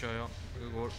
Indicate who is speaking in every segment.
Speaker 1: kör jag. Det går.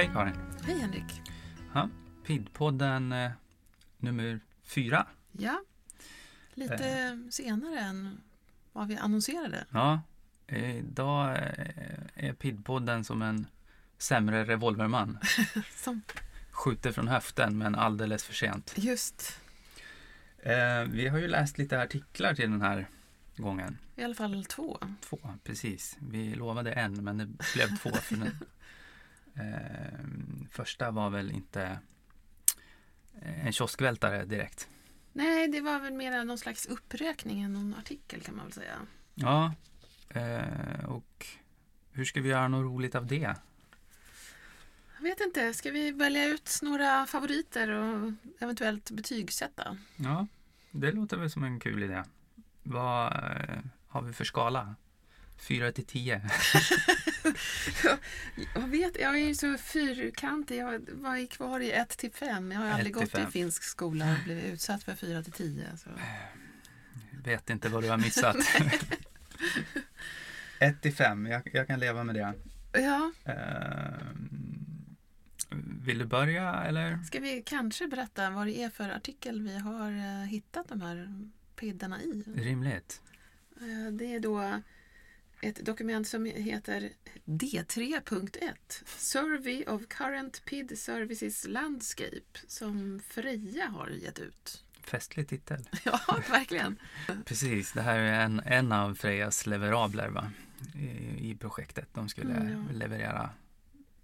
Speaker 1: Hej Karin!
Speaker 2: Hej Henrik!
Speaker 1: Ja, PID-podden eh, nummer fyra.
Speaker 2: Ja, lite senare än vad vi annonserade.
Speaker 1: Ja, idag eh, är PID-podden som en sämre revolverman.
Speaker 2: Som,
Speaker 1: Skjuter från höften men alldeles för sent.
Speaker 2: just,
Speaker 1: Eh, vi har ju läst lite artiklar till den här gången.
Speaker 2: i alla fall två.
Speaker 1: Två, precis. Vi lovade en men det blev två. För den, eh, första var väl inte eh, en kioskvältare direkt.
Speaker 2: Nej, det var väl mer någon slags uppräkning än någon artikel kan man väl säga.
Speaker 1: Ja, eh, och hur ska vi göra något roligt av det?
Speaker 2: Jag vet inte, ska vi välja ut några favoriter och eventuellt betygsätta?
Speaker 1: Ja, det låter väl som en kul idé. Vad eh, har vi för skala? 4 till 10?
Speaker 2: Jag vet, jag är ju så fyrkantig. Jag var kvar i 1 till 5. Jag har aldrig gått i finsk skola och blivit utsatt för 4 till 10. Så.
Speaker 1: Vet inte vad du har missat. 1 till 5, jag, jag kan leva med det.
Speaker 2: Ja,
Speaker 1: Eh, vill du börja eller?
Speaker 2: ska vi kanske berätta vad det är för artikel vi har eh, hittat de här piddarna i?
Speaker 1: Rimligt.
Speaker 2: Eh, Det är då ett dokument som heter D3.1 Survey of Current PID Services Landscape som Freja har gett ut.
Speaker 1: Festlig titel.
Speaker 2: Ja, verkligen.
Speaker 1: Precis, det här är en, en av Frejas leverabler va? I, i projektet. De skulle
Speaker 2: Mm, ja.
Speaker 1: leverera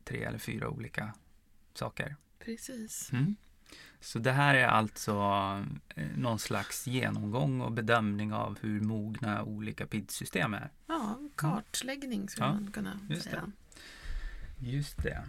Speaker 1: tre eller fyra olika saker.
Speaker 2: Precis.
Speaker 1: Mm. Så det här är alltså eh, någon slags genomgång och bedömning av hur mogna olika PID-system är.
Speaker 2: Ja, kartläggning skulle
Speaker 1: Ja,
Speaker 2: man kunna
Speaker 1: just
Speaker 2: säga.
Speaker 1: Just det.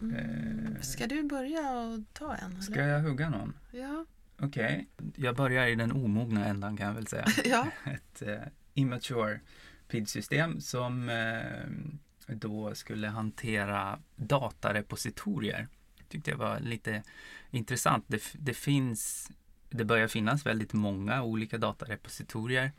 Speaker 2: Mm.
Speaker 1: Eh.
Speaker 2: Ska du börja och ta en? eller?
Speaker 1: Ska jag hugga någon?
Speaker 2: Ja.
Speaker 1: Okej. Jag börjar i den omogna ändan kan jag väl säga.
Speaker 2: ja.
Speaker 1: Ett eh, immature PID-system som eh, då skulle hantera datarepositorier. Tyckte jag var lite intressant. Det, det finns, det börjar finnas väldigt många olika datarepositorier.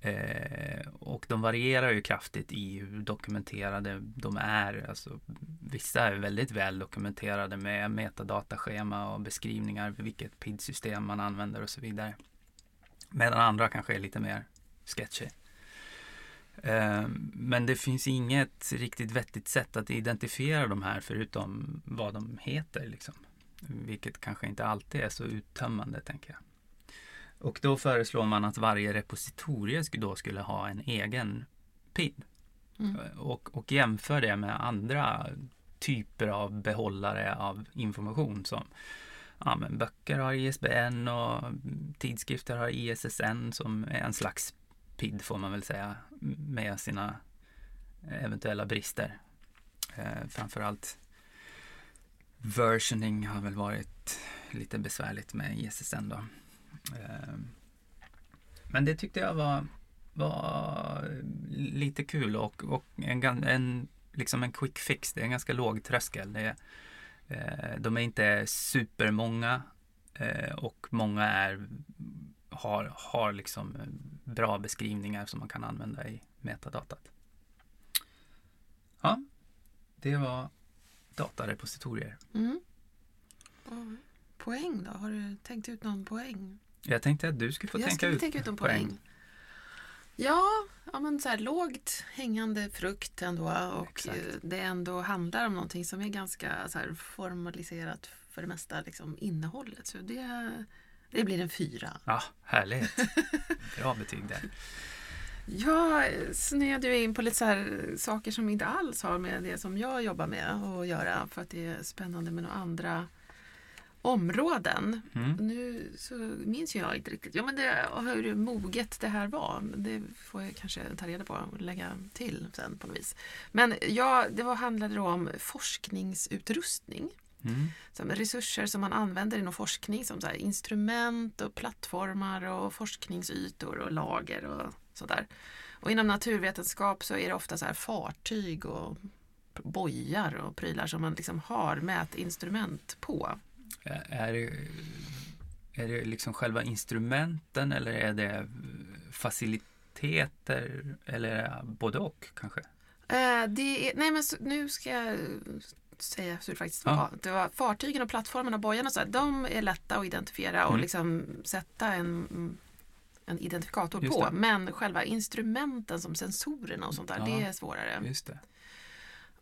Speaker 1: Eh, och de varierar ju kraftigt i hur dokumenterade de är. Alltså, vissa är väldigt väl dokumenterade med metadataschema och beskrivningar för vilket PID-system man använder och så vidare. Medan andra kanske är lite mer sketchy. Eh, Men det finns inget riktigt vettigt sätt att identifiera de här förutom vad de heter. Liksom. Vilket kanske inte alltid är så uttömmande, tänker jag. Och då föreslår man att varje repositorie då skulle ha en egen PID.
Speaker 2: Mm.
Speaker 1: Och, och jämför det med andra typer av behållare av information som ja, men böcker har ISBN och tidskrifter har ISSN som är en slags PID får man väl säga med sina eventuella brister. Eh, framförallt versioning har väl varit lite besvärligt med ISSN då. Eh, men det tyckte jag var, var lite kul och, och en, en, liksom en quick fix. Det är en ganska låg tröskel. Det är, eh, de är inte supermånga eh, och många är, har, har liksom bra beskrivningar som man kan använda i metadatat. Ja, det var datarepositorier.
Speaker 2: Mm. Poäng då? Har du tänkt ut någon poäng?
Speaker 1: Jag tänkte att du skulle få
Speaker 2: jag
Speaker 1: tänka
Speaker 2: skulle
Speaker 1: ut
Speaker 2: tänka ut någon
Speaker 1: poäng.
Speaker 2: poäng. Ja, ja men så här lågt hängande frukt ändå och
Speaker 1: Exakt.
Speaker 2: eh, det ändå handlar om någonting som är ganska så här formaliserat för det mesta liksom innehållet. Så det, det blir en fyra.
Speaker 1: Ja, härligt. Bra betyg där.
Speaker 2: Jag snöade ju in på lite så saker som inte alls har med det som jag jobbar med att göra för att det är spännande med några andra områden.
Speaker 1: Mm.
Speaker 2: Nu så minns jag inte riktigt ja, men det, hur moget det här var. Det får jag kanske ta reda på och lägga till sen på något vis. Men ja, det var, handlade då om forskningsutrustning.
Speaker 1: Mm.
Speaker 2: Som resurser som man använder inom forskning som så instrument och plattformar och forskningsytor och lager och sådär. Och inom naturvetenskap så är det ofta så här fartyg och bojar och prylar som man liksom har mätinstrument på.
Speaker 1: Är det, är det liksom själva instrumenten eller är det faciliteter eller både och kanske?
Speaker 2: Det är, nej men så, nu ska jag säga hur det faktiskt
Speaker 1: Ja.
Speaker 2: var. Det var fartygen och plattformarna och bojarna, så här, de är lätta att identifiera och
Speaker 1: Mm.
Speaker 2: liksom sätta en, en identifikator på. Men själva instrumenten som sensorerna och sånt där,
Speaker 1: Ja.
Speaker 2: det är svårare.
Speaker 1: Just det.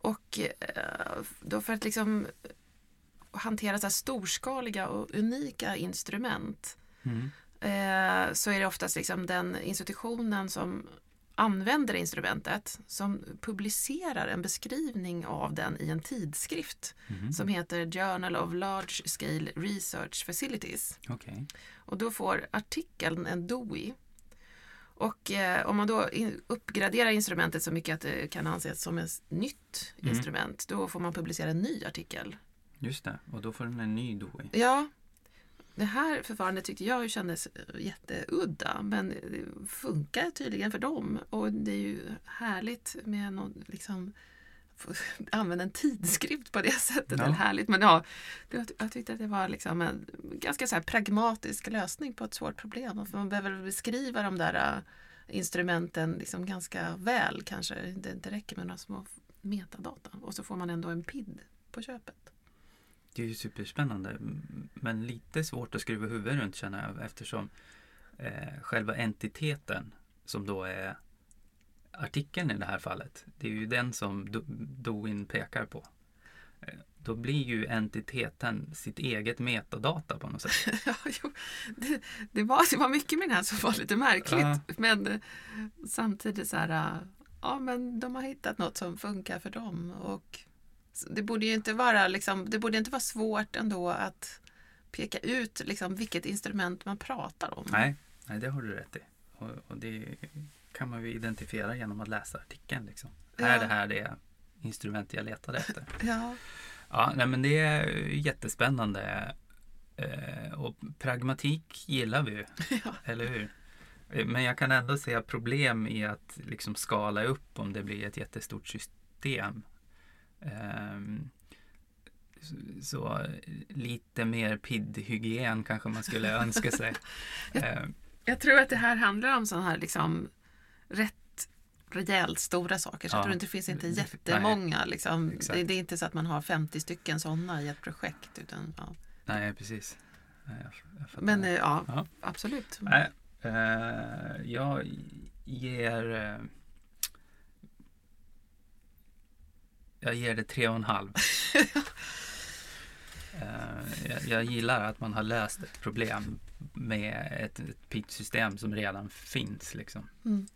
Speaker 2: Och eh, då för att liksom hantera så här storskaliga och unika instrument
Speaker 1: Mm.
Speaker 2: eh, så är det oftast liksom den institutionen som använder instrumentet som publicerar en beskrivning av den i en tidskrift
Speaker 1: Mhm.
Speaker 2: som heter Journal of Large Scale Research Facilities.
Speaker 1: Okej.
Speaker 2: Och då får artikeln en DOI. Och eh, om man då in, uppgraderar instrumentet så mycket att det kan anses som ett nytt
Speaker 1: Mm.
Speaker 2: instrument, då får man publicera en ny artikel.
Speaker 1: Just det. Och då får den en ny DOI.
Speaker 2: Ja, det här förfarandet tyckte jag kändes eh, jätteudda, men det funkar tydligen för dem. Och det är ju härligt med någon, liksom, använda en tidskrift på det sättet.
Speaker 1: Ja.
Speaker 2: Eller härligt, men ja, det, jag tyckte att det var liksom en ganska så pragmatisk lösning på ett svårt problem. För man behöver beskriva de där äh, instrumenten liksom ganska väl kanske. Det, det räcker med några små metadata och så får man ändå en PID på köpet.
Speaker 1: Det är ju superspännande men lite svårt att skruva huvudet runt känner jag eftersom eh, själva entiteten som då är artikeln i det här fallet. Det är ju den som Do- Doin pekar på. Eh, Då blir ju entiteten sitt eget metadata på något sätt.
Speaker 2: Ja, jo, det, det, var, det var mycket med den här som var lite märkligt.
Speaker 1: Ja.
Speaker 2: Men eh, samtidigt så här, äh, ja men de har hittat något som funkar för dem. Och det borde ju inte vara, liksom, det borde inte vara svårt ändå att peka ut liksom, vilket instrument man pratar om.
Speaker 1: Nej, nej det har du rätt i. Och, och det kan man ju identifiera genom att läsa artikeln. Liksom.
Speaker 2: Ja.
Speaker 1: Är det här det instrument jag letade efter?
Speaker 2: Ja,
Speaker 1: Ja, nej, men det är jättespännande. Eh, och pragmatik gillar vi ju,
Speaker 2: ja.
Speaker 1: eller hur? Men jag kan ändå se problem i att liksom skala upp om det blir ett jättestort system. Ehm, så, lite mer PID-hygien kanske man skulle önska sig. Ehm,
Speaker 2: Jag tror att det här handlar om sådana här liksom, rätt rejält stora saker. Så
Speaker 1: Ja.
Speaker 2: jag tror inte det finns inte
Speaker 1: Nej.
Speaker 2: jättemånga. Liksom.
Speaker 1: Exakt.
Speaker 2: Det, det är inte så att man har 50 stycken sådana i ett projekt. Utan, ja.
Speaker 1: nej, precis. Nej, jag, jag.
Speaker 2: Men eh, ja,
Speaker 1: Ja.
Speaker 2: absolut.
Speaker 1: Nej, eh, jag ger... Eh, jag ger det tre och en halv. Eh, jag, jag gillar att man har löst ett problem med ett, ett PIT-system som redan finns. Liksom.
Speaker 2: Mm.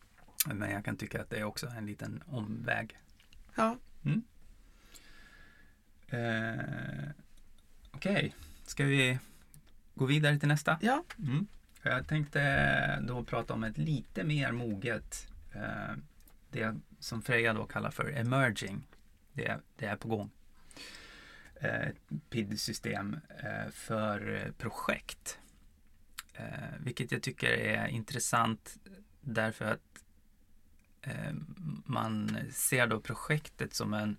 Speaker 1: Men jag kan tycka att det är också en liten omväg.
Speaker 2: Ja.
Speaker 1: Eh, Okej, ska vi gå vidare till nästa?
Speaker 2: ja,
Speaker 1: Mm. Jag tänkte då prata om ett lite mer moget, eh, det som Freja då kallar för emerging. Det, det är på gång. Eh, ett PID-system eh, för eh, projekt. Vilket jag tycker är intressant därför att man ser då projektet som en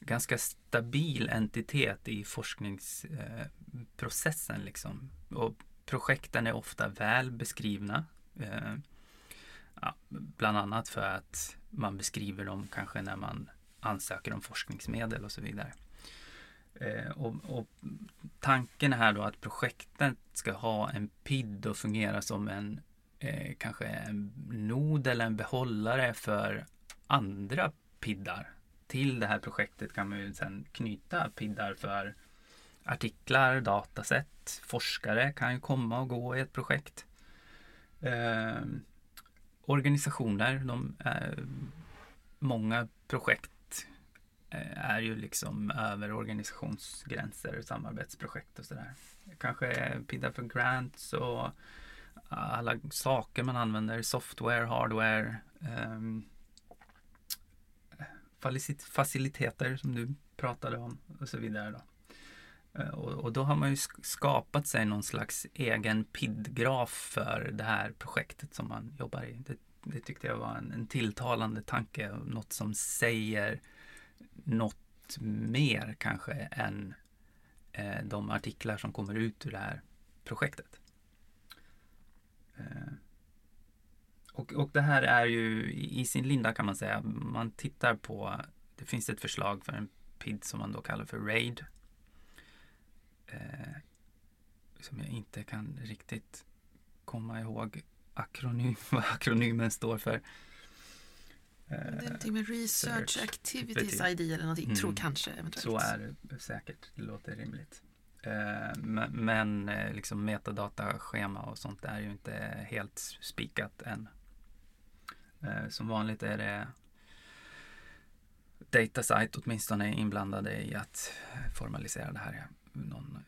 Speaker 1: ganska stabil entitet i forskningsprocessen. Liksom. Och projekten är ofta väl beskrivna. Ja, bland annat för att man beskriver dem kanske när man ansöker om forskningsmedel och så vidare. Eh, och, och tanken är här då att projektet ska ha en PID och fungera som en eh, kanske en nod eller en behållare för andra piddar. Till det här projektet kan man ju sen knyta piddar för artiklar, datasätt, forskare kan ju komma och gå i ett projekt. Eh, organisationer, de är, många projekt Eh, är ju liksom över organisationsgränser, samarbetsprojekt och sådär. Kanske pidda för grants och alla saker man använder, software, hardware, um, faciliteter som du pratade om och så vidare. Då. Eh, och, och, då har man ju skapat sig någon slags egen PID-graf för det här projektet som man jobbar i. Det, det tyckte jag var en, en tilltalande tanke, något som säger något mer kanske än eh, de artiklar som kommer ut ur det här projektet. Eh, och, och det här är ju i sin linda kan man säga. Man tittar på, det finns ett förslag för en PID som man då kallar för RAID. Eh, som jag inte kan riktigt komma ihåg akronym, vad akronymen står för
Speaker 2: det är någonting med Research Activities ID eller någonting, mm. tror kanske eventuellt.
Speaker 1: Så är det säkert, det låter rimligt. Eh, men eh, liksom metadataschema och sånt är ju inte helt spikat än. Eh, som vanligt är det Datasite åtminstone inblandade i att formalisera det här. Någon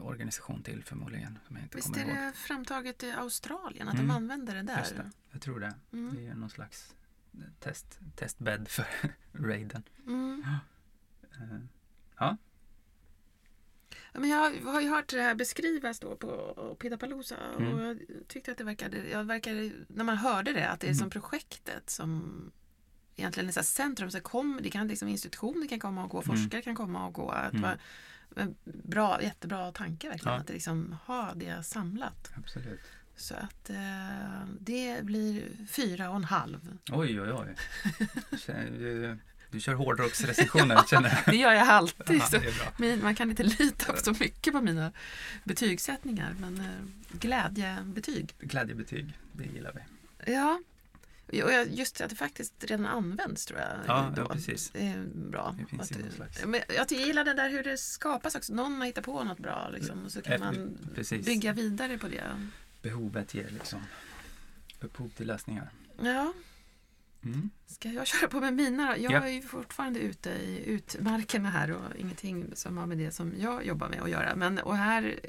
Speaker 1: organisation till förmodligen. Som jag inte
Speaker 2: Visst är det framtaget i Australien, att mm. de använder det där?
Speaker 1: Det. Jag tror det. Mm. Det är någon slags test, testbädd för raiden. Mm. Ja.
Speaker 2: Men jag har ju hört det här beskrivas då på Pidapalooza mm. och jag tyckte att det verkade, jag verkade, när man hörde det, att det är mm. som projektet som egentligen är så centrum. Så kom, det kan liksom institutioner kan komma och gå, mm. forskare kan komma och gå. Att mm. var, bra, jättebra tanke verkligen, ja. att liksom ha det samlat.
Speaker 1: Absolut.
Speaker 2: Så att eh, det blir fyra och en halv.
Speaker 1: Oj, oj, oj. Du kör hårdrocksrecensioner känner jag.
Speaker 2: det gör jag alltid. Ja, min, man kan inte lita så mycket på mina betygssättningar men eh, glädjebetyg.
Speaker 1: Glädjebetyg, det gillar vi.
Speaker 2: Ja, och just att det faktiskt redan används tror jag.
Speaker 1: Ja, ja precis.
Speaker 2: Det är bra.
Speaker 1: Det att,
Speaker 2: slags... men jag gillar det där hur det skapas också. Någon har hittat på något bra liksom, och så kan man precis. bygga vidare på det.
Speaker 1: Behovet ger liksom upphov till lösningar.
Speaker 2: Ja, Mm. Ska jag köra på med mina då? Jag ja. är ju fortfarande ute i utmarkerna här och ingenting som har med det som jag jobbar med att göra. Men, och här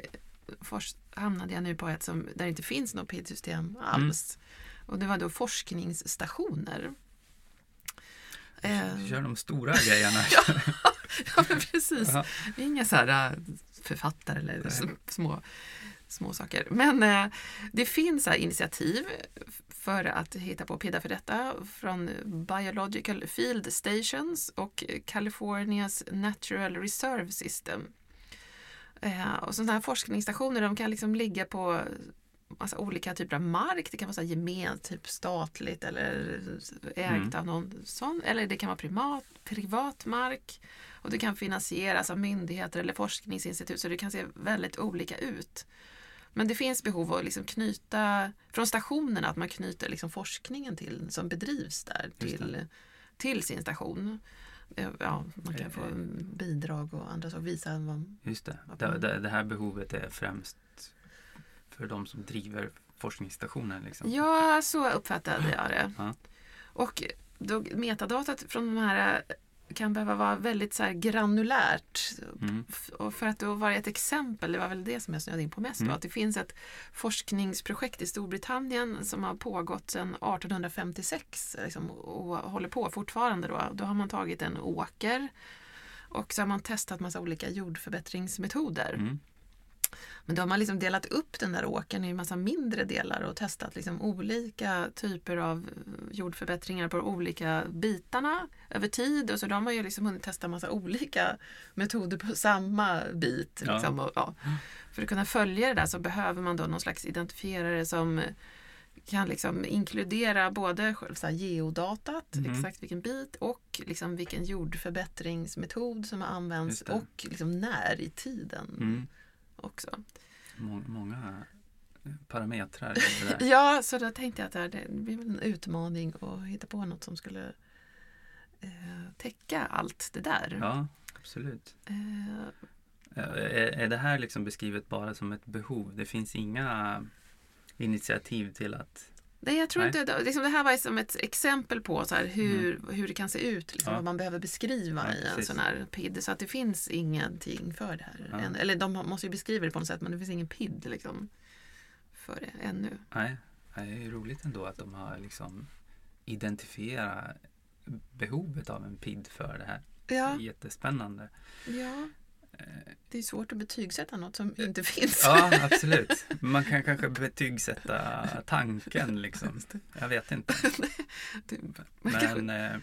Speaker 2: först hamnade jag nu på ett som, där det inte finns något PID-system alls. Mm. Och det var då forskningsstationer.
Speaker 1: Du eh. kör de stora grejerna.
Speaker 2: ja, men precis. Aha. Inga så här äh, författare eller små, små saker. Men eh, det finns här initiativ för att hitta på PIDA för detta från Biological Field Stations och Californias Natural Reserve System. Eh, och sådana här forskningsstationer de kan liksom ligga på massa olika typer av mark. Det kan vara så gemen, typ statligt eller ägt mm. av någon sån. Eller det kan vara privat, privat mark. Och det kan finansieras av myndigheter eller forskningsinstitut så det kan se väldigt olika ut. Men det finns behov av att liksom knyta, från stationerna, att man knyter liksom forskningen till, som bedrivs där till, till sin station. Ja, man kan få bidrag och andra saker, visa vad,
Speaker 1: Just det. Det, det, det, här behovet är främst för de som driver forskningsstationen? Liksom.
Speaker 2: Ja, så uppfattade jag det. Ja. Och då, metadatat från de här kan behöva vara väldigt så granulärt. Mm. Och för att då vara ett exempel, det var väl det som jag snöade in på mest, mm. att det finns ett forskningsprojekt i Storbritannien som har pågått sedan 1856 liksom, och håller på fortfarande. Då. då har man tagit en åker och så har man testat massa olika jordförbättringsmetoder. Mm. Men då har man liksom delat upp den där åkern i en massa mindre delar och testat liksom olika typer av jordförbättringar på de olika bitarna över tid. Och så då har man ju liksom hunnit testa massa olika metoder på samma bit. Ja. Liksom, och, ja. För att kunna följa det där så behöver man då någon slags identifierare som kan liksom inkludera både så geodatat, mm. exakt vilken bit och liksom vilken jordförbättringsmetod som har använts och liksom när i tiden. Mm också.
Speaker 1: Många parametrar.
Speaker 2: Ja, så då tänkte jag att det blir en utmaning att hitta på något som skulle eh, täcka allt det där.
Speaker 1: Ja, absolut.
Speaker 2: Eh,
Speaker 1: Eh, Är, är det här liksom beskrivet bara som ett behov? Det finns inga initiativ till att...
Speaker 2: nej, jag tror
Speaker 1: Nej.
Speaker 2: inte... Liksom det här var som ett exempel på så här, hur, hur det kan se ut, liksom,
Speaker 1: Ja.
Speaker 2: vad man behöver beskriva
Speaker 1: Ja,
Speaker 2: i en
Speaker 1: precis.
Speaker 2: sån här PID. Så att det finns ingenting för det här.
Speaker 1: Ja.
Speaker 2: än. Eller de måste ju beskriva det på något sätt, men det finns ingen PID liksom, för det ännu.
Speaker 1: Nej, det är ju roligt ändå att de har liksom identifierat behovet av en PID för det här. Det
Speaker 2: Ja,
Speaker 1: är jättespännande.
Speaker 2: ja.
Speaker 1: Eh,
Speaker 2: Det är svårt att betygsätta något som inte finns.
Speaker 1: Ja, absolut. Man kan kanske betygsätta tanken liksom. Jag vet inte. Men eh,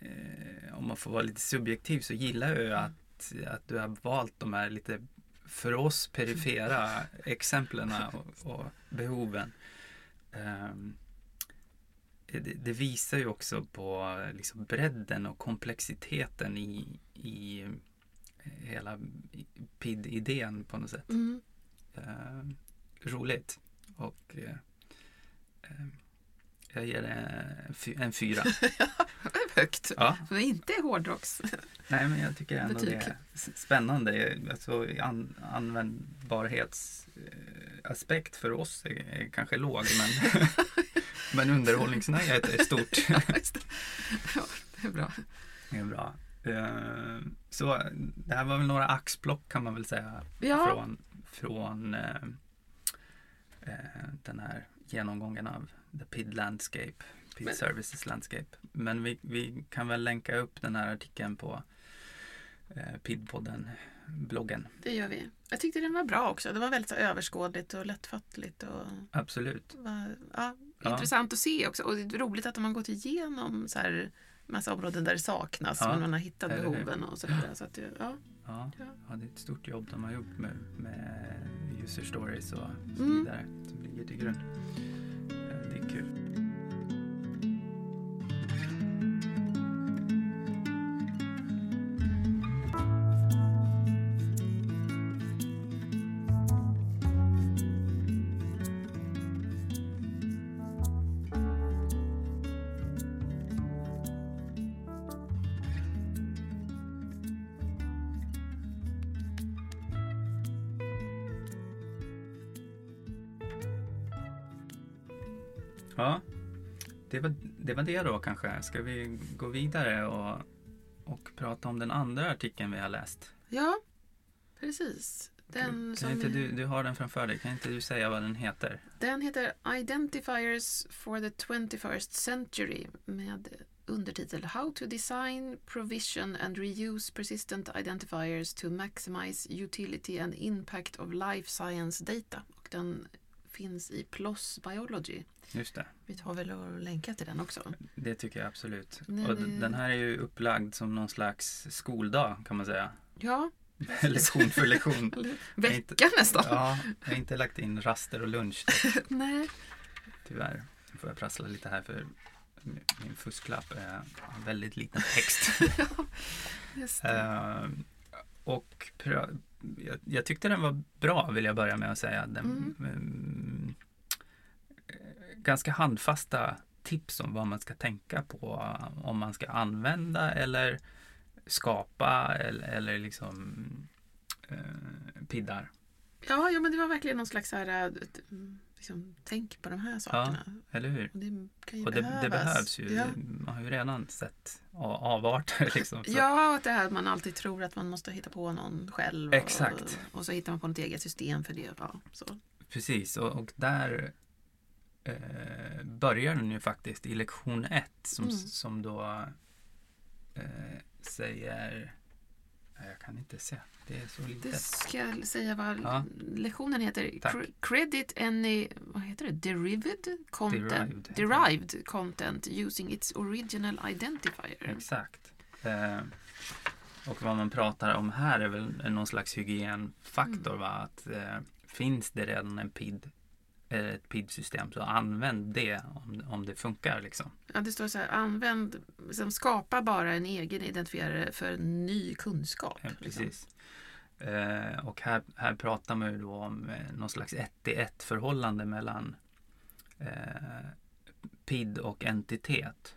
Speaker 1: eh, om man får vara lite subjektiv så gillar jag ju att, att du har valt de här lite för oss perifera exemplen och, och behoven. Ehm, det, det visar ju också på liksom bredden och komplexiteten i, i hela PID-idén på något sätt.
Speaker 2: Mm.
Speaker 1: Eh, roligt. Och eh, eh, jag ger det en fy- en fyra.
Speaker 2: Högt.
Speaker 1: Ja,
Speaker 2: Men inte hårdrocks.
Speaker 1: nej men jag tycker ändå
Speaker 2: Betyg.
Speaker 1: det är spännande. Alltså an, användbarhetsaspekt för oss är, är kanske låg men, men underhållningsnöjet är stort.
Speaker 2: Ja, det är bra.
Speaker 1: Det är bra. Eh, så det här var väl några axplock kan man väl säga
Speaker 2: Ja.
Speaker 1: från, från eh, eh, den här genomgången av The PID Landscape, PID
Speaker 2: Men-
Speaker 1: Services Landscape. Men vi, vi kan väl länka upp den här artikeln på eh, PID-podden, bloggen.
Speaker 2: Det gör vi. Jag tyckte den var bra också. Det var väldigt överskådligt och lättfattligt. Och
Speaker 1: Absolut.
Speaker 2: var, ja,
Speaker 1: Ja.
Speaker 2: Intressant att se också. Och det är roligt att de har gått igenom så här massa områden där det saknas.
Speaker 1: Ja,
Speaker 2: Men man har hittat behoven och så vidare. Så att, ja.
Speaker 1: Ja,
Speaker 2: Ja.
Speaker 1: det är ett stort jobb de har gjort med, med user stories och så
Speaker 2: Mm.
Speaker 1: vidare som ligger till grund. Det är kul. Ja, det var, det var det då kanske. Ska vi gå vidare och, och prata om den andra artikeln vi har läst?
Speaker 2: ja, precis. Den,
Speaker 1: kan
Speaker 2: som
Speaker 1: inte du, du har den framför dig, kan inte du säga vad den heter?
Speaker 2: den heter Identifiers for the 21st Century med undertitel How to design, provision and reuse persistent identifiers to maximize utility and impact of life science data. Och den finns i PLOS Biology.
Speaker 1: Just det,
Speaker 2: Vi tar väl och länkar till den också.
Speaker 1: det tycker jag absolut.
Speaker 2: Nej,
Speaker 1: och
Speaker 2: det-
Speaker 1: Den här är ju upplagd som någon slags skoldag kan man säga.
Speaker 2: Ja,
Speaker 1: lektion för lektion. är inte-
Speaker 2: vecka nästan.
Speaker 1: Ja, jag har inte lagt in raster och lunch
Speaker 2: Nej.
Speaker 1: tyvärr. Nu får jag prassla lite här för min fusklapp är väldigt liten text.
Speaker 2: Just det.
Speaker 1: Eh, och jag, jag tyckte den var bra vill jag börja med att säga. Den, mm, eh, ganska handfasta tips om vad man ska tänka på om man ska använda eller skapa eller, eller liksom eh, piddar.
Speaker 2: Ja, ja, men det var verkligen någon slags så här, äh, liksom, tänk på de här sakerna.
Speaker 1: Eller hur?
Speaker 2: Och det kan ju
Speaker 1: Och det,
Speaker 2: behövas.
Speaker 1: det behövs ju.
Speaker 2: Ja.
Speaker 1: Man har ju redan sett avarter liksom. Så-
Speaker 2: Ja, att det här man alltid tror att man måste hitta på någon själv.
Speaker 1: Exakt.
Speaker 2: Och, och så hittar man på något eget system för det. Ja, så.
Speaker 1: Precis, och, och där eh, börjar den ju faktiskt i lektion 1 som,
Speaker 2: Mm.
Speaker 1: som då eh, säger jag kan inte se, det är så
Speaker 2: Det
Speaker 1: litet.
Speaker 2: ska jag säga vad
Speaker 1: Ja.
Speaker 2: lektionen heter.
Speaker 1: Tack.
Speaker 2: Cre- Credit any, vad heter det, derived content,
Speaker 1: Derived det.
Speaker 2: derived content using its original identifier.
Speaker 1: Exakt. Eh, och vad man pratar om här är väl någon slags hygienfaktor.
Speaker 2: Mm.
Speaker 1: Va? Att, eh, finns det redan en PID, ett PID-system så använd det om, om det funkar. Liksom.
Speaker 2: Ja, det står så här, använd, liksom, skapa bara en egen identifierare för ny kunskap.
Speaker 1: Ja,
Speaker 2: liksom.
Speaker 1: precis. Eh, och här, här pratar man ju då om eh, någon slags ett i ett förhållande mellan eh, PID och entitet.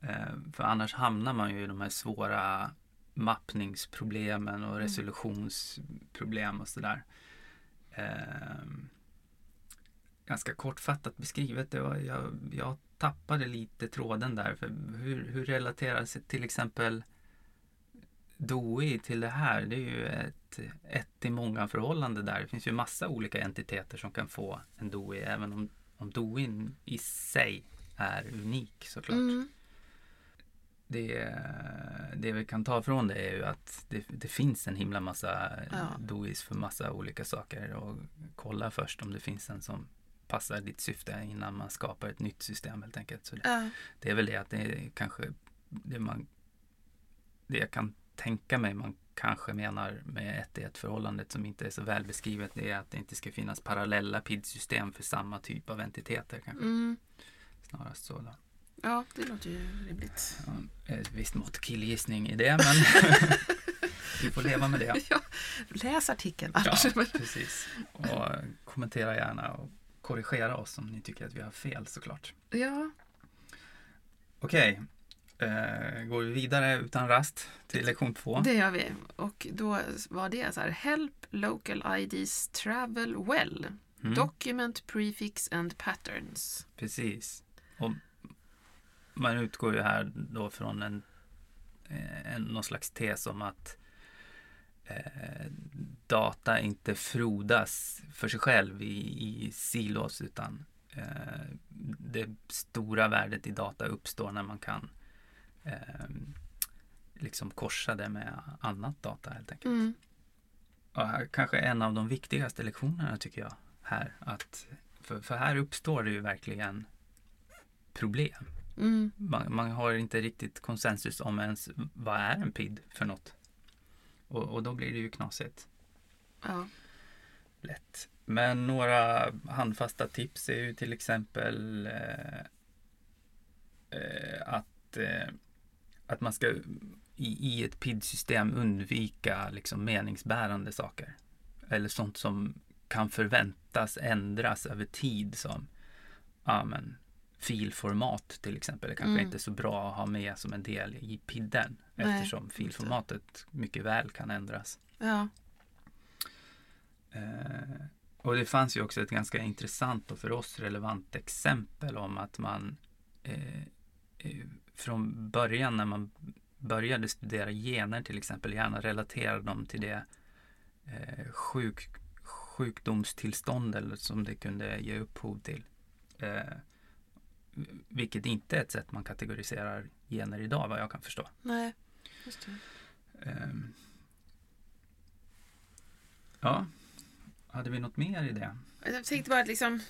Speaker 1: Eh, för annars hamnar man ju i de här svåra mappningsproblemen och
Speaker 2: Mm.
Speaker 1: resolutionsproblem och sådär. Eh, ganska kortfattat beskrivet. Det var, jag, jag tappade lite tråden där. För hur, hur relaterar sig till exempel DOI till det här? Det är ju ett ett i många förhållande där. Det finns ju massa olika entiteter som kan få en DOI även om, om DOI i sig är unik såklart.
Speaker 2: Mm.
Speaker 1: Det, det vi kan ta från det är ju att det, det finns en himla massa
Speaker 2: Ja.
Speaker 1: DOIs för massa olika saker och kolla först om det finns en som passar ditt syfte innan man skapar ett nytt system helt enkelt. Så det,
Speaker 2: Ja.
Speaker 1: det är väl det att det är kanske det man det jag kan tänka mig man kanske menar med ett i ett förhållandet som inte är så väl beskrivet det är att det inte ska finnas parallella PID-system för samma typ av entiteter kanske.
Speaker 2: Mm.
Speaker 1: Snarast så då.
Speaker 2: ja, det låter ju rimligt.
Speaker 1: Ja, ett visst mått killgissning i det men vi får leva med det.
Speaker 2: Ja, läs artikeln
Speaker 1: Ja, precis. Och kommentera gärna och korrigera oss om ni tycker att vi har fel såklart.
Speaker 2: Ja,
Speaker 1: Okej, eh, går vi vidare utan rast till lektion två.
Speaker 2: det gör vi. Och då var det så här. Help local IDs travel well.
Speaker 1: Mm,
Speaker 2: Document prefix and patterns.
Speaker 1: precis. Och man utgår ju här då från en, eh, en någon slags tes om att eh, data inte frodas för sig själv i, i silos utan eh, det stora värdet i data uppstår när man kan eh, liksom korsa det med annat data helt enkelt.
Speaker 2: Mm.
Speaker 1: Och här, kanske en av de viktigaste lektionerna tycker jag här. Att, för, för här uppstår det ju verkligen problem.
Speaker 2: Mm.
Speaker 1: Man, man har inte riktigt konsensus om ens vad är en PID för något. Och, och då blir det ju knasigt.
Speaker 2: Ja.
Speaker 1: Lätt. Men några handfasta tips är ju till exempel eh, eh, att, eh, att man ska i, i ett PID-system undvika liksom meningsbärande saker. Eller sånt som kan förväntas ändras över tid som ja, men, filformat till exempel. Det kanske
Speaker 2: Mm.
Speaker 1: inte är så bra att ha med som en del i PIDen
Speaker 2: Nej,
Speaker 1: eftersom filformatet mycket väl kan ändras.
Speaker 2: Ja.
Speaker 1: Eh, och det fanns ju också ett ganska intressant och för oss relevant exempel om att man eh, eh, från början när man började studera gener till exempel gärna relaterade dem till det eh, sjuk, sjukdomstillstånd eller som det kunde ge upphov till. Eh, vilket inte är ett sätt man kategoriserar gener idag vad jag kan förstå.
Speaker 2: Nej, just det.
Speaker 1: Ehm. Ja, hade vi något mer i det?
Speaker 2: Jag tänkte bara att liksom,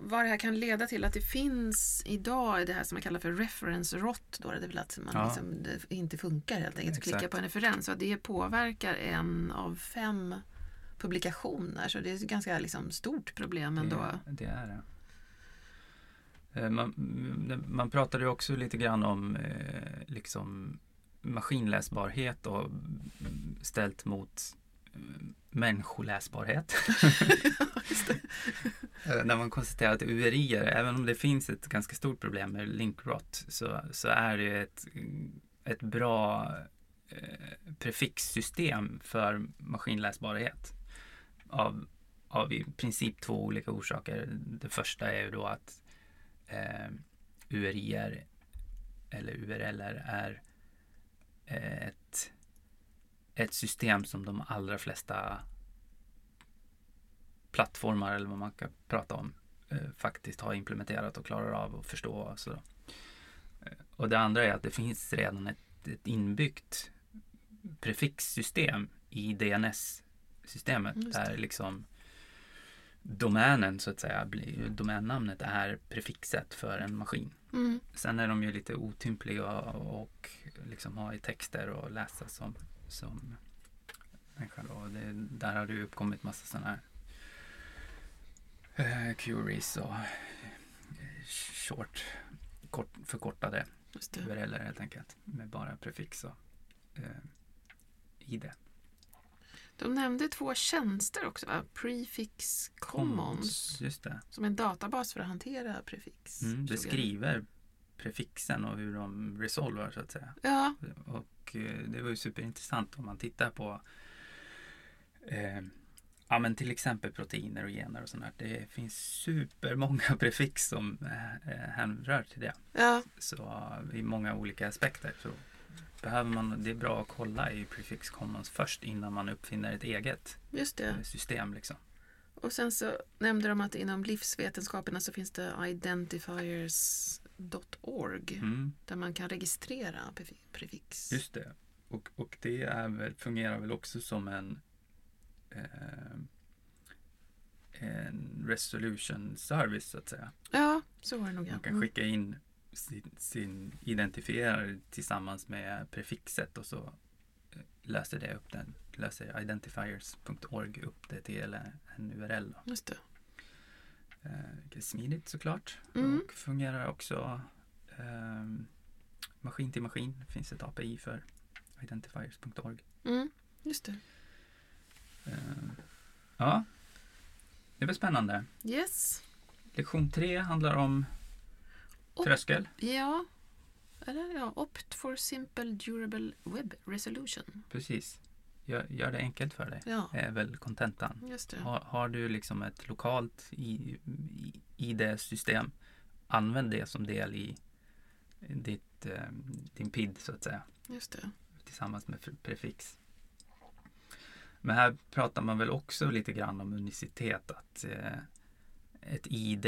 Speaker 2: vad det här kan leda till. Att det finns idag det här som man kallar för reference rot. Då, det är väl att man
Speaker 1: Ja.
Speaker 2: liksom, det inte funkar helt enkelt. att Klicka på en referens. Och det påverkar en av fem publikationer. Så det är ett ganska liksom, stort problem ändå.
Speaker 1: Det, det är det. Eh, Man, man pratade ju också lite grann om eh, liksom maskinläsbarhet och ställt mot eh, människoläsbarhet. När man konstaterar att URI, även om det finns ett ganska stort problem med linkrot, så, så är det ett, ett bra eh, prefixsystem för maskinläsbarhet. Av, av i princip två olika orsaker. Det första är ju då att eh, URI är, eller URL är eh, ett, ett system som de allra flesta plattformar eller vad man kan prata om eh, faktiskt har implementerat och klarar av att förstå. och Så. Eh, Och det andra är att det finns redan ett, ett inbyggt prefixsystem i DNS-systemet
Speaker 2: det.
Speaker 1: där liksom domänen så att säga, blir, domännamnet är prefixet för en maskin.
Speaker 2: Mm.
Speaker 1: Sen är de ju lite otympliga och liksom ha i texter och läsa som, som människa. Då. Det, där har det uppkommit massa sådana här eh, queries och eh, short, kort, förkortade
Speaker 2: Just det.
Speaker 1: URLer helt enkelt med bara prefix och eh, ID.
Speaker 2: De nämnde två tjänster också, va? Prefix Commons,
Speaker 1: Just det.
Speaker 2: som en databas för att hantera prefix.
Speaker 1: Mm, det. skriver prefixen och hur de resolvar så att säga.
Speaker 2: Ja,
Speaker 1: Och eh, det var ju superintressant om man tittar på eh, ja, men till exempel proteiner och gener och sånt där. Det finns supermånga prefix som eh, eh, hänrör till det.
Speaker 2: ja,
Speaker 1: Så i många olika aspekter så behöver man, det är bra att kolla i Prefix Commons först innan man uppfinner ett eget
Speaker 2: just det.
Speaker 1: eh, system. Liksom.
Speaker 2: Och sen så nämnde de att inom livsvetenskaperna så finns det identifiers.org
Speaker 1: Mm,
Speaker 2: där man kan registrera prefi- prefix.
Speaker 1: just det. Och, och det är väl, fungerar väl också som en eh, en resolution service så att säga.
Speaker 2: Ja, så var det nog.
Speaker 1: Man kan skicka in sin, sin identifierare tillsammans med prefixet och så eh, löser det upp den, löser identifiers.org upp det till en URL. Då.
Speaker 2: Just det.
Speaker 1: Eh, smidigt såklart.
Speaker 2: Mm.
Speaker 1: Och fungerar också ehm, maskin till maskin. Det finns ett API för identifiers.org.
Speaker 2: Mm, just det.
Speaker 1: Eh, ja, det var spännande.
Speaker 2: Yes.
Speaker 1: Lektion tre handlar om tröskel.
Speaker 2: Ja. Eller ja, opt for simple durable web resolution.
Speaker 1: Precis. Gör, gör det enkelt för dig.
Speaker 2: Ja,
Speaker 1: är väl kontentan.
Speaker 2: just det.
Speaker 1: Har, har du liksom ett lokalt i- i- ID-system, använd det som del i ditt, eh, din PID så att säga,
Speaker 2: Just det.
Speaker 1: tillsammans med pre- prefix. Men här pratar man väl också lite grann om unicitet, att eh, ett ID,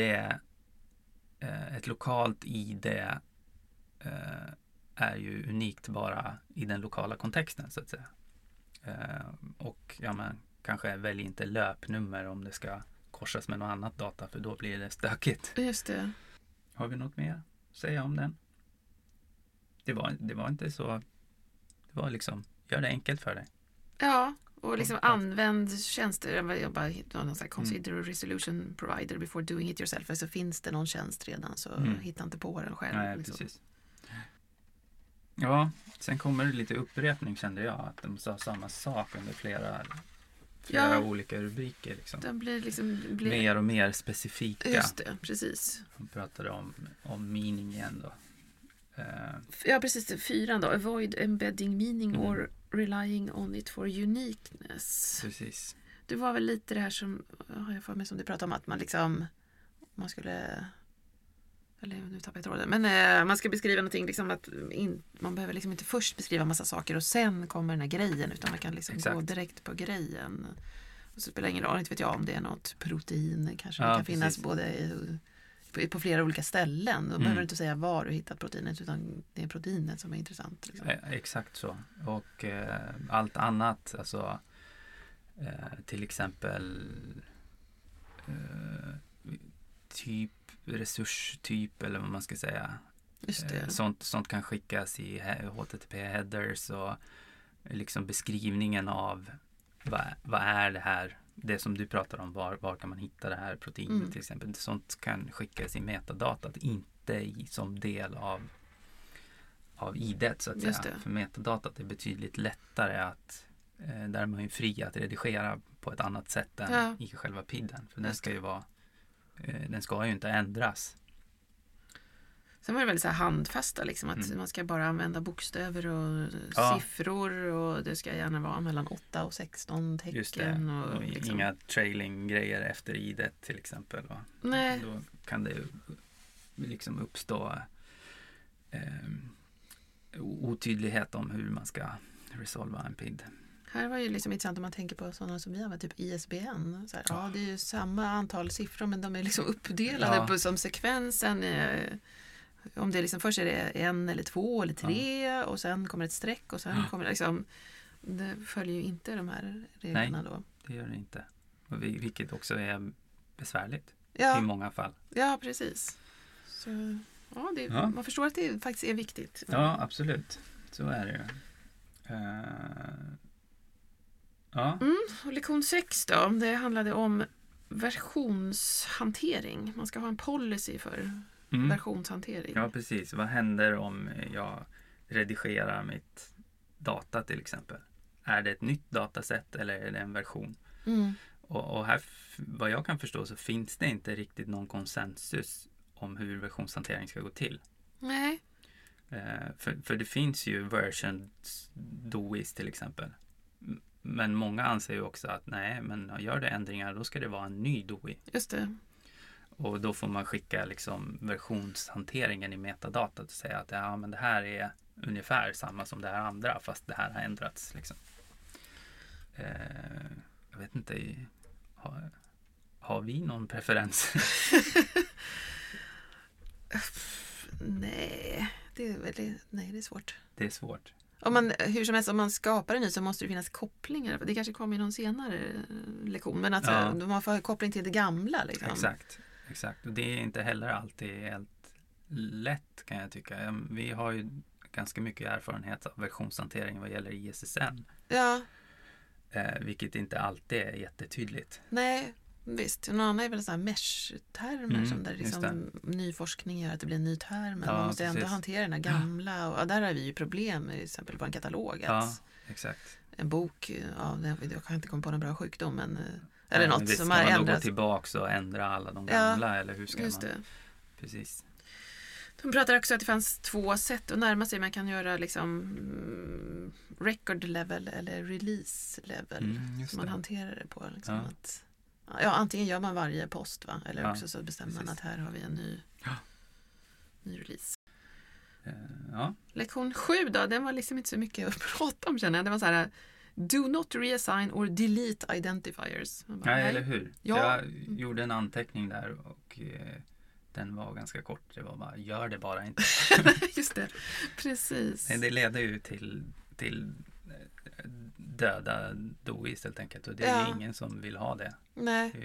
Speaker 1: ett lokalt ID eh, är ju unikt bara i den lokala kontexten så att säga. Eh, och ja, men, kanske välj inte löpnummer om det ska korsas med något annat data för då blir det stökigt.
Speaker 2: Just det.
Speaker 1: Har vi något mer att säga om den? Det var, det var inte så, det var liksom, gör det enkelt för dig.
Speaker 2: Ja, och liksom
Speaker 1: Ja.
Speaker 2: använd tjänster. Jag jag bara hittade någon sån här consider a resolution provider before doing it yourself. Alltså finns det någon tjänst redan så
Speaker 1: Mm.
Speaker 2: hitta inte på den själv.
Speaker 1: Nej,
Speaker 2: liksom.
Speaker 1: precis. Ja, sen kommer det lite upprepning kände jag, att de sa samma sak under flera, flera
Speaker 2: Ja.
Speaker 1: olika rubriker. Liksom.
Speaker 2: Den blir liksom... Blir...
Speaker 1: Mer och mer specifika.
Speaker 2: Just det, precis.
Speaker 1: De pratade om, om meaning igen då. Eh,
Speaker 2: Ja, precis. Fyran då. Avoid embedding meaning
Speaker 1: Mm.
Speaker 2: or relying on it for uniqueness.
Speaker 1: precis.
Speaker 2: Det var väl lite det här som, har jag för mig, som du pratade om att man liksom, man skulle, eller nu tappar jag tråden, men eh, man ska beskriva någonting, liksom att in, man behöver liksom inte först beskriva massa saker och sen kommer den här grejen, utan man kan liksom gå
Speaker 1: Exakt.
Speaker 2: direkt på grejen. Och så spelar det ingen roll, inte vet jag om det är något protein, kanske
Speaker 1: Ja,
Speaker 2: det kan finnas
Speaker 1: precis.
Speaker 2: både i, på, flera olika ställen. Då
Speaker 1: Mm.
Speaker 2: behöver du inte säga var du hittat proteinet, utan det är proteinet som är intressant. Liksom.
Speaker 1: Eh, Exakt så. Och eh, allt annat, alltså eh, till exempel eh, typ resurstyp eller vad man ska säga. Eh. Sånt, sånt kan skickas i he- HTTP-headers och liksom beskrivningen av vad, vad är det här, det som du pratar om, var, var kan man hitta det här proteinet
Speaker 2: Mm.
Speaker 1: till exempel. Sånt kan skickas i metadatat, inte i, som del av, av ID så att
Speaker 2: Just
Speaker 1: säga.
Speaker 2: det.
Speaker 1: För metadatat är betydligt lättare att, eh, där är man ju fri att redigera på ett annat sätt än
Speaker 2: Ja.
Speaker 1: i själva PIDen. För den ska ju vara, eh, den ska ju inte ändras.
Speaker 2: Sen var det väldigt så handfasta, liksom, att
Speaker 1: Mm.
Speaker 2: man ska bara använda bokstäver och
Speaker 1: Ja.
Speaker 2: siffror och det ska gärna vara mellan 8 och 16 tecken. Och,
Speaker 1: Och
Speaker 2: liksom.
Speaker 1: Inga trailing-grejer efter ID till exempel. Va?
Speaker 2: Nej,
Speaker 1: Då kan det ju liksom uppstå eh, otydlighet om hur man ska resolva en PID.
Speaker 2: här var ju liksom intressant om man tänker på sådana som vi använder, typ ISBN. Så här, ja, det är ju samma antal siffror men de är liksom uppdelade
Speaker 1: Ja.
Speaker 2: på, som sekvensen. Eh, om det liksom, först är det en eller två eller tre och sen kommer ett streck och sen
Speaker 1: Ja.
Speaker 2: kommer det liksom det följer ju inte de här reglerna då.
Speaker 1: Det gör det inte. Och vi, vilket också är besvärligt i
Speaker 2: Ja,
Speaker 1: många fall.
Speaker 2: ja precis. Så, ja, det,
Speaker 1: Ja.
Speaker 2: Man förstår att det faktiskt är viktigt.
Speaker 1: Ja, absolut. Så är det ju. Eh, ja,
Speaker 2: Och lektion 6 då, det handlade om versionshantering. Man ska ha en policy för
Speaker 1: mm.
Speaker 2: versionshantering.
Speaker 1: ja, precis. Vad händer om jag redigerar mitt data till exempel? är det ett nytt dataset eller är det en version?
Speaker 2: Mm.
Speaker 1: Och, och här, vad jag kan förstå så finns det inte riktigt någon konsensus om hur versionshantering ska gå till.
Speaker 2: Nej.
Speaker 1: Eh, för, för det finns ju versions DOIs till exempel. Men många anser ju också att nej, men gör det ändringar då ska det vara en ny DOI.
Speaker 2: Just det.
Speaker 1: Och då får man skicka liksom versionshanteringen i metadatat och säga att ja, men det här är ungefär samma som det här andra fast det här har ändrats. Liksom. Eh, jag vet inte, har, har vi någon preferens?
Speaker 2: Nej, det är, väldigt, nej, det är svårt.
Speaker 1: det är svårt.
Speaker 2: Om man, hur som helst, om man skapar en ny så måste det finnas kopplingar. Det kanske kommer i någon senare eh, lektion. Men att
Speaker 1: Ja.
Speaker 2: eh, man får koppling till det gamla. Liksom.
Speaker 1: Exakt, exakt. Och det är inte heller alltid helt lätt kan jag tycka. Eh, Vi har ju ganska mycket erfarenhet av versionshantering vad gäller ISSN.
Speaker 2: Ja,
Speaker 1: Eh, vilket inte alltid är jättetydligt.
Speaker 2: nej, visst. En annan är väl sådana här mesh-termer
Speaker 1: Mm,
Speaker 2: som där liksom ny forskning gör att det blir en ny term. Men
Speaker 1: Ja,
Speaker 2: man måste ändå
Speaker 1: precis.
Speaker 2: hantera den här gamla. Och, ja, där har vi ju problem med till exempel på en katalog. Att
Speaker 1: Ja, exakt.
Speaker 2: En bok, ja, jag kan inte komma på någon bra sjukdom. Men, eh, eller något
Speaker 1: visst,
Speaker 2: som
Speaker 1: ska
Speaker 2: har
Speaker 1: man då gå
Speaker 2: ändrats.
Speaker 1: tillbaks och ändra alla de
Speaker 2: Ja,
Speaker 1: gamla eller hur ska
Speaker 2: Just
Speaker 1: man?
Speaker 2: det.
Speaker 1: Precis.
Speaker 2: De pratar också att det fanns två sätt att närma sig. Man kan göra liksom mm, record level eller release level.
Speaker 1: Mm,
Speaker 2: som man
Speaker 1: det.
Speaker 2: hanterar det på. Liksom,
Speaker 1: Ja.
Speaker 2: att, ja, antingen gör man varje post va? eller
Speaker 1: Ja,
Speaker 2: också så bestämmer man
Speaker 1: precis.
Speaker 2: att här har vi en ny,
Speaker 1: Ja.
Speaker 2: ny release.
Speaker 1: Ja,
Speaker 2: Lektion sju då, den var liksom inte så mycket att prata om känner jag. Det var så här Do not reassign or delete identifiers. Bara,
Speaker 1: Nej, eller hur?
Speaker 2: Ja.
Speaker 1: Jag gjorde en anteckning där och eh, den var ganska kort. Det var bara, gör det bara inte.
Speaker 2: Just det, precis.
Speaker 1: Nej, det leder ju till, till eh, döda DOIs helt enkelt. Och det är
Speaker 2: Ja.
Speaker 1: ingen som vill ha det.
Speaker 2: Nej.
Speaker 1: Det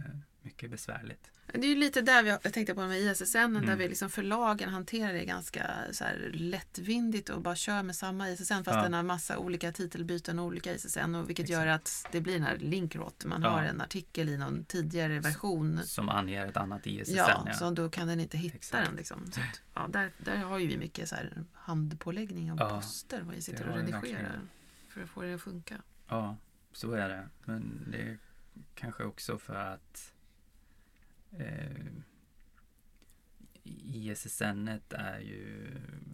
Speaker 1: är eh, mycket besvärligt.
Speaker 2: Det är ju lite där vi, jag tänkte på med ISSN, där
Speaker 1: Mm.
Speaker 2: vi liksom förlagen hanterar det ganska så här lättvindigt och bara kör med samma ISSN fast
Speaker 1: Ja.
Speaker 2: den har massa olika titelbyten och olika ISSN och vilket
Speaker 1: Exakt.
Speaker 2: gör att det blir den här linkrot. Man
Speaker 1: Ja.
Speaker 2: har en artikel i någon tidigare version.
Speaker 1: Som anger ett annat ISSN.
Speaker 2: Ja,
Speaker 1: ja.
Speaker 2: så då kan den inte hitta
Speaker 1: Exakt.
Speaker 2: den. Liksom. Så ja, där, där har ju vi mycket så här handpåläggning av
Speaker 1: Ja,
Speaker 2: poster vad vi sitter och redigerar för att få det att funka.
Speaker 1: Ja, så är det. Men det är kanske också för att eh, ISSN är ju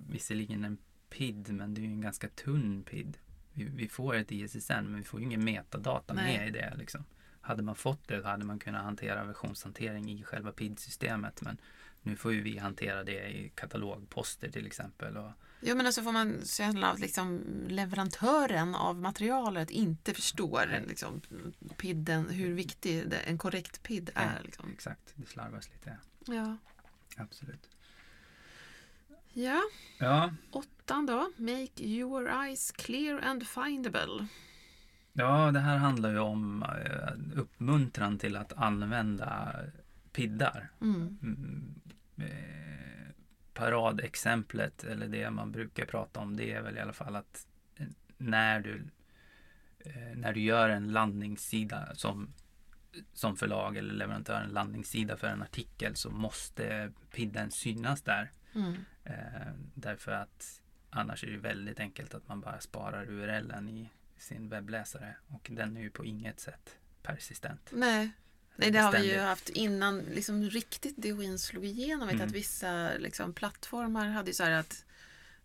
Speaker 1: visserligen en PID men det är ju en ganska tunn PID. Vi, vi får ett ISSN men vi får ju ingen metadata
Speaker 2: Nej.
Speaker 1: med i det. Liksom. Hade man fått det hade man kunnat hantera versionshantering i själva PID-systemet men nu får ju vi hantera det i katalogposter till exempel. Och,
Speaker 2: Jo men så får man känna att liksom leverantören av materialet inte förstår
Speaker 1: Nej.
Speaker 2: liksom, pidden, hur viktig det, en korrekt PID
Speaker 1: Nej.
Speaker 2: är. Liksom.
Speaker 1: Exakt, det slarvas lite.
Speaker 2: Ja.
Speaker 1: Absolut.
Speaker 2: ja,
Speaker 1: Ja,
Speaker 2: åttan då. Make your eyes clear and findable.
Speaker 1: Ja, det här handlar ju om eh, uppmuntran till att använda piddar.
Speaker 2: Mm.
Speaker 1: Mm, eh, paradexemplet, eller det man brukar prata om, det är väl i alla fall att eh, när du, eh, när du gör en landningssida som, som förlag eller leverantör, en landningssida för en artikel så måste pidden synas där.
Speaker 2: Mm.
Speaker 1: Eh, därför att annars är det väldigt enkelt att man bara sparar URLen i sin webbläsare och den är ju på inget sätt persistent.
Speaker 2: Nej. Nej, det har vi ju haft innan liksom riktigt DOIn slog igenom.
Speaker 1: Mm.
Speaker 2: att vissa liksom, plattformar hade ju så här att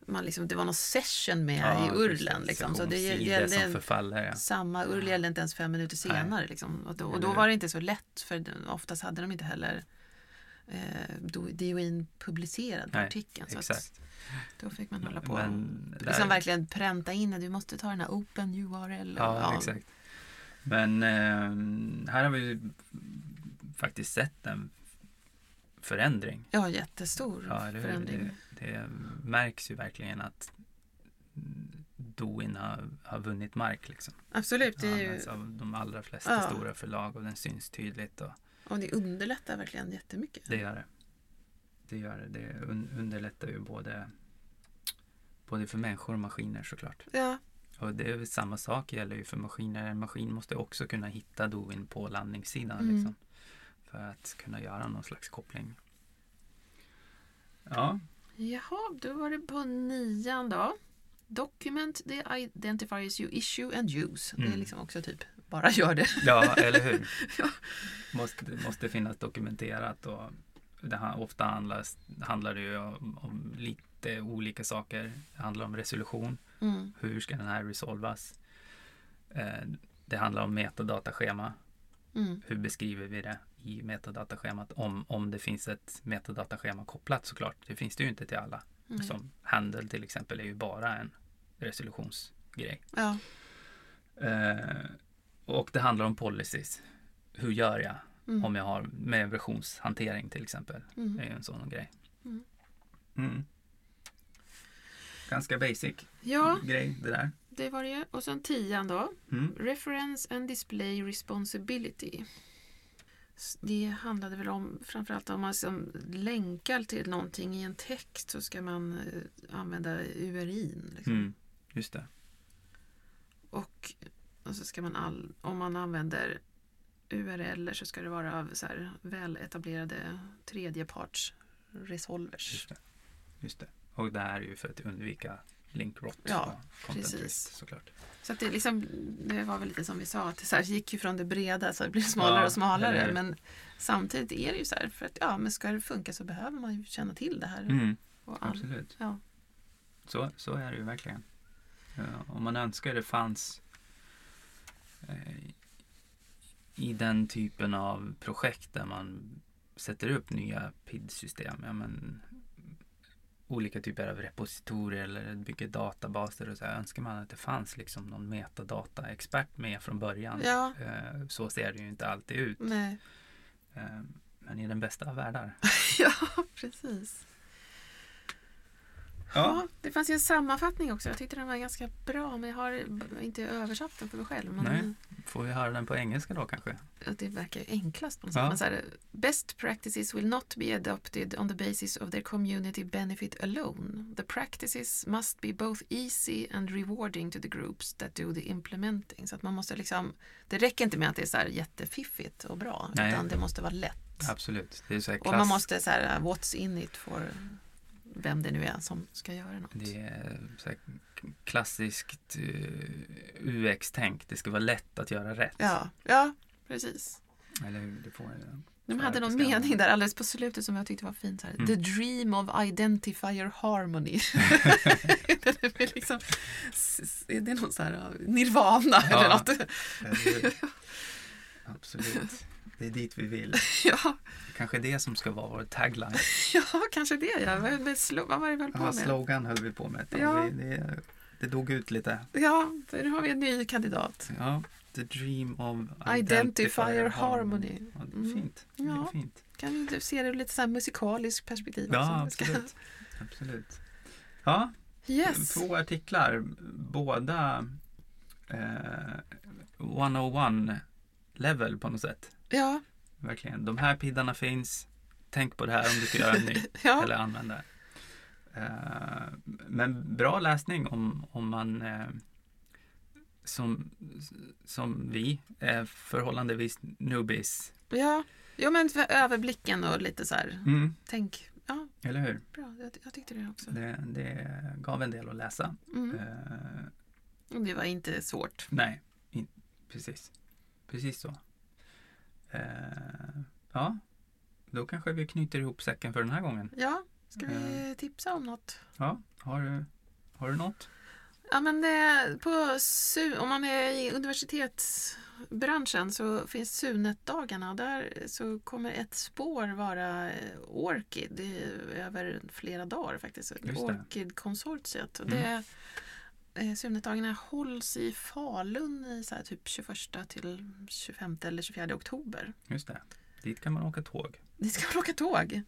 Speaker 2: man liksom, det var någon session med
Speaker 1: Ja,
Speaker 2: i urlen. Liksom. Så det gällde
Speaker 1: som förfaller. Ja.
Speaker 2: Samma URL gällde inte ens fem minuter senare. Liksom. Och, då, och då var det inte så lätt för oftast hade de inte heller eh, DOIn publicerad på
Speaker 1: Nej,
Speaker 2: artikeln. Så att
Speaker 1: Exakt.
Speaker 2: då fick man hålla på
Speaker 1: Men
Speaker 2: och
Speaker 1: där-
Speaker 2: liksom verkligen pränta in att du måste ta den här open URL. och-
Speaker 1: Ja, exakt. Men eh, här har vi faktiskt sett en förändring.
Speaker 2: Ja, jättestor
Speaker 1: Ja, hur?
Speaker 2: förändring.
Speaker 1: Det, det märks ju verkligen att Doin har, har vunnit mark. Liksom.
Speaker 2: Absolut, det
Speaker 1: Det
Speaker 2: är ju,
Speaker 1: av de allra flesta
Speaker 2: Ja.
Speaker 1: stora förlag och den syns tydligt. Och
Speaker 2: och det underlättar verkligen jättemycket.
Speaker 1: det gör det. Det gör det. Det un, underlättar ju både, både för människor och maskiner såklart.
Speaker 2: Ja,
Speaker 1: Och det är samma sak gäller ju för maskiner. En maskin måste också kunna hitta Doin på landningssidan.
Speaker 2: Mm.
Speaker 1: Liksom, för att kunna göra någon slags koppling. Ja,
Speaker 2: Jaha, då var det på nian då. Document the identifiers you issue and use. Det är
Speaker 1: Mm.
Speaker 2: liksom också typ, bara gör det.
Speaker 1: Ja, eller hur?
Speaker 2: Ja.
Speaker 1: Måste, måste finnas dokumenterat och det ofta handlas, handlar det ju om, om lite olika saker. Det handlar om resolution.
Speaker 2: Mm.
Speaker 1: Hur ska den här resolvas? Eh, det handlar om metadataschema.
Speaker 2: Mm.
Speaker 1: Hur beskriver vi det i metadataschemat? Om, om det finns ett metadataschema kopplat såklart. Det finns det ju inte till alla.
Speaker 2: Mm.
Speaker 1: Som handle till exempel är ju bara en resolutionsgrej.
Speaker 2: Ja.
Speaker 1: Eh, och det handlar om policies. Hur gör jag
Speaker 2: Mm.
Speaker 1: om jag har med versionshantering till exempel.
Speaker 2: Mm.
Speaker 1: Det är ju en sån grej. Ganska basic
Speaker 2: Ja,
Speaker 1: grej det där.
Speaker 2: det var det ju. Och sen tian då.
Speaker 1: Mm.
Speaker 2: Reference and display responsibility. Det handlade väl om framförallt om man som länkar till någonting i en text så ska man eh, använda URIn. Liksom.
Speaker 1: Mm. Just det.
Speaker 2: Och, och så ska man all, om man använder URL så ska det vara av så här väletablerade tredjeparts resolvers.
Speaker 1: Just det. Just det. Och det här är ju för att undvika linkrot
Speaker 2: Ja,
Speaker 1: och content
Speaker 2: precis.
Speaker 1: såklart.
Speaker 2: Så att det, liksom, det var väl lite som vi sa, att det så här gick ju från det breda så det blir smalare
Speaker 1: Ja,
Speaker 2: och smalare.
Speaker 1: eller?
Speaker 2: Men samtidigt är det ju så här, för att ja, men ska det funka så behöver man ju känna till det här.
Speaker 1: Mm.
Speaker 2: All,
Speaker 1: Absolut.
Speaker 2: ja.
Speaker 1: Så, så är det ju verkligen. Ja, om man önskar det fanns eh, i den typen av projekt där man sätter upp nya PID-system. Ja, men, olika typer av repositorier eller bygger databaser och så här, önskar man att det fanns liksom någon metadata-expert med från början.
Speaker 2: ja,
Speaker 1: Eh, så ser det ju inte alltid ut.
Speaker 2: nej.
Speaker 1: Eh, men i den bästa av världar.
Speaker 2: ja, precis. Ja. det fanns ju en sammanfattning också. Jag tyckte den var ganska bra men jag har inte översatt den för mig själv. Men
Speaker 1: Nej. Får vi höra den på engelska då kanske?
Speaker 2: att det verkar ju enklast på något sätt.
Speaker 1: Ja.
Speaker 2: Här, Best practices will not be adopted on the basis of their community benefit alone. The practices must be both easy and rewarding to the groups that do the implementing. Så att man måste liksom, det räcker inte med att det är så här jätteffiffigt och bra,
Speaker 1: Nej.
Speaker 2: utan det måste vara lätt.
Speaker 1: Absolut. Det är så här
Speaker 2: Och
Speaker 1: klass...
Speaker 2: man måste så här, what's in it for vem det nu är som ska göra något.
Speaker 1: Det är så här klassiskt eh, UX-tänk. Det ska vara lätt att göra rätt.
Speaker 2: Ja, ja, precis.
Speaker 1: Eller hur? Det får,
Speaker 2: De
Speaker 1: För
Speaker 2: hade någon mening där alldeles på slutet som jag tyckte var fint. Här,
Speaker 1: Mm.
Speaker 2: The dream of identifier harmony. det, är liksom, det är någon så här uh, nirvana
Speaker 1: Ja.
Speaker 2: eller något.
Speaker 1: Absolut. Det är dit vi vill.
Speaker 2: ja,
Speaker 1: Kanske det som ska vara vår tagline.
Speaker 2: ja, kanske det. Ja. Vad, med slo- vad var det vi höll på
Speaker 1: Ja,
Speaker 2: med?
Speaker 1: slogan höll vi på med.
Speaker 2: Ja.
Speaker 1: Vi, det, det dog ut lite.
Speaker 2: Ja, för nu har vi en ny kandidat.
Speaker 1: Ja, the dream of
Speaker 2: Identifier harmony.
Speaker 1: Ja, det är
Speaker 2: Mm.
Speaker 1: fint. Det är
Speaker 2: Ja.
Speaker 1: fint.
Speaker 2: Kan inte se det ur lite så här musikaliskt perspektiv
Speaker 1: Ja,
Speaker 2: också?
Speaker 1: absolut. absolut. Ja,
Speaker 2: Yes.
Speaker 1: två artiklar. Båda eh, 101 level på något sätt.
Speaker 2: Ja,
Speaker 1: Verkligen. De här piddarna finns. Tänk på det här om du ska göra en ny.
Speaker 2: ja.
Speaker 1: eller använda. Eh, men bra läsning om, om man eh, som, som vi är förhållandevis newbies.
Speaker 2: ja. Jo, men för överblicken och lite så här,
Speaker 1: Mm,
Speaker 2: tänk. Ja,
Speaker 1: eller hur?
Speaker 2: bra. Jag, jag tyckte det också.
Speaker 1: Det, det gav en del att läsa.
Speaker 2: Mm.
Speaker 1: Eh,
Speaker 2: Det var inte svårt.
Speaker 1: nej, in, precis. Precis så. Eh, ja, då kanske vi knyter ihop säcken för den här gången.
Speaker 2: Ja, ska vi tipsa om något?
Speaker 1: Ja, har du, har du något?
Speaker 2: Ja, men det, på Su- om man är i universitetsbranschen så finns Sunet-dagarna och där så kommer ett spår vara eh, Orchid i, över flera dagar faktiskt. Och
Speaker 1: Mm.
Speaker 2: det, eh, Sunet-dagarna hålls i Falun i så typ 21 till 25 eller 24 oktober.
Speaker 1: Just det. Dit kan man åka tåg.
Speaker 2: Ni ska väl åka tåg?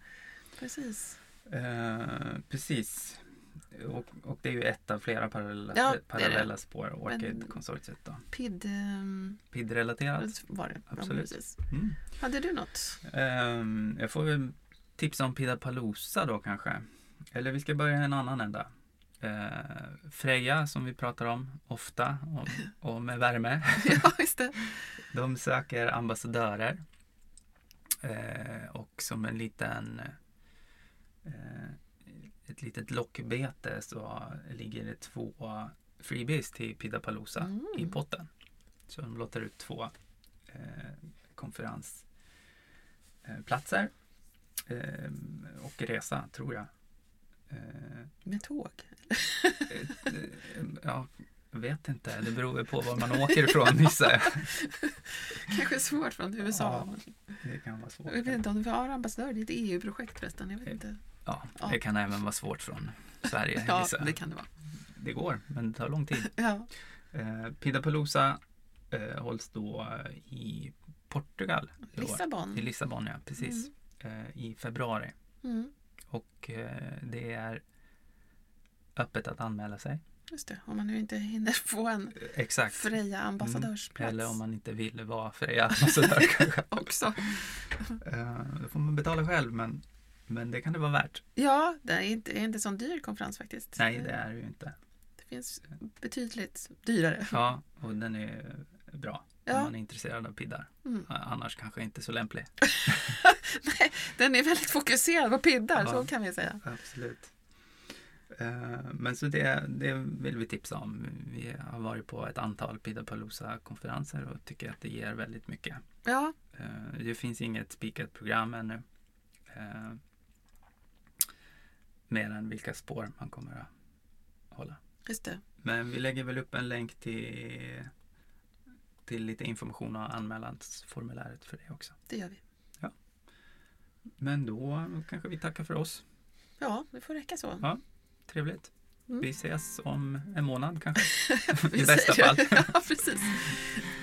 Speaker 2: Precis.
Speaker 1: Eh, precis. Och, och det är ju ett av flera parallella,
Speaker 2: Ja,
Speaker 1: parallella spår, Orchid-konsortiet.
Speaker 2: PID ehm,
Speaker 1: PID-relaterat.
Speaker 2: var det.
Speaker 1: Absolut.
Speaker 2: precis.
Speaker 1: Mm.
Speaker 2: Hade du något?
Speaker 1: Ehm, jag får väl tipsa om Pidapalooza då kanske. Eller vi ska börja en annan ända. Eh, Freja som vi pratar om ofta och, och med värme.
Speaker 2: ja, just det.
Speaker 1: De söker ambassadörer. Eh, och som en liten eh, ett litet lockbete så ligger det två freebies till Pidapalooza
Speaker 2: Mm.
Speaker 1: i potten. Så de låter ut två eh, konferensplatser eh, och resa, tror jag. Eh,
Speaker 2: Med tåg.
Speaker 1: eh, ja, jag vet inte. Det beror på var man åker ifrån gissar jag.
Speaker 2: Kanske svårt från USA.
Speaker 1: Ja, Det kan vara svårt.
Speaker 2: Jag vet inte om du var ambassadör. Det är ett EU-projekt förresten. Jag vet inte.
Speaker 1: Ja,
Speaker 2: Ja.
Speaker 1: det kan även vara svårt från Sverige
Speaker 2: Ja,
Speaker 1: gissar
Speaker 2: det kan det vara.
Speaker 1: Det går, men det tar lång tid.
Speaker 2: Ja,
Speaker 1: Eh, Pidapalooza eh, hålls då eh, i Portugal. i.
Speaker 2: Lissabon.
Speaker 1: I Lissabon, ja. Precis. Eh, I februari.
Speaker 2: Mm,
Speaker 1: Och eh, det är öppet att anmäla sig.
Speaker 2: just det. Om man nu inte hinner få en
Speaker 1: Eh, Exakt.
Speaker 2: Freja ambassadörsplats.
Speaker 1: Eller om man inte vill vara Freja ambassadör kanske.
Speaker 2: också.
Speaker 1: Eh, Då får man betala själv, men, men det kan det vara värt.
Speaker 2: Ja, det är inte, är inte sån dyr konferens faktiskt.
Speaker 1: Nej, det är det ju inte.
Speaker 2: Det finns betydligt dyrare.
Speaker 1: Ja, och den är bra om
Speaker 2: Ja.
Speaker 1: man är intresserad av piddar.
Speaker 2: Mm.
Speaker 1: Annars kanske inte så lämplig.
Speaker 2: Nej, den är väldigt fokuserad på piddar,
Speaker 1: Ja.
Speaker 2: så kan vi säga.
Speaker 1: Absolut. Eh, Men så det, det vill vi tipsa om. Vi har varit på ett antal Pidapalooza-konferenser och tycker att det ger väldigt mycket.
Speaker 2: Ja,
Speaker 1: Eh, Det finns inget spikat program ännu. Eh, Mer än vilka spår man kommer att hålla.
Speaker 2: just det.
Speaker 1: Men vi lägger väl upp en länk till, till lite information och anmälansformuläret för det också.
Speaker 2: Det gör vi.
Speaker 1: Men då kanske vi tackar för oss.
Speaker 2: Ja, det får räcka så.
Speaker 1: Ja. Trevligt.
Speaker 2: Mm.
Speaker 1: Vi ses om en månad kanske. I bästa fall.
Speaker 2: ja, precis.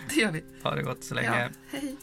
Speaker 2: Det gör vi.
Speaker 1: Ha det gott så länge.
Speaker 2: Ja, hej.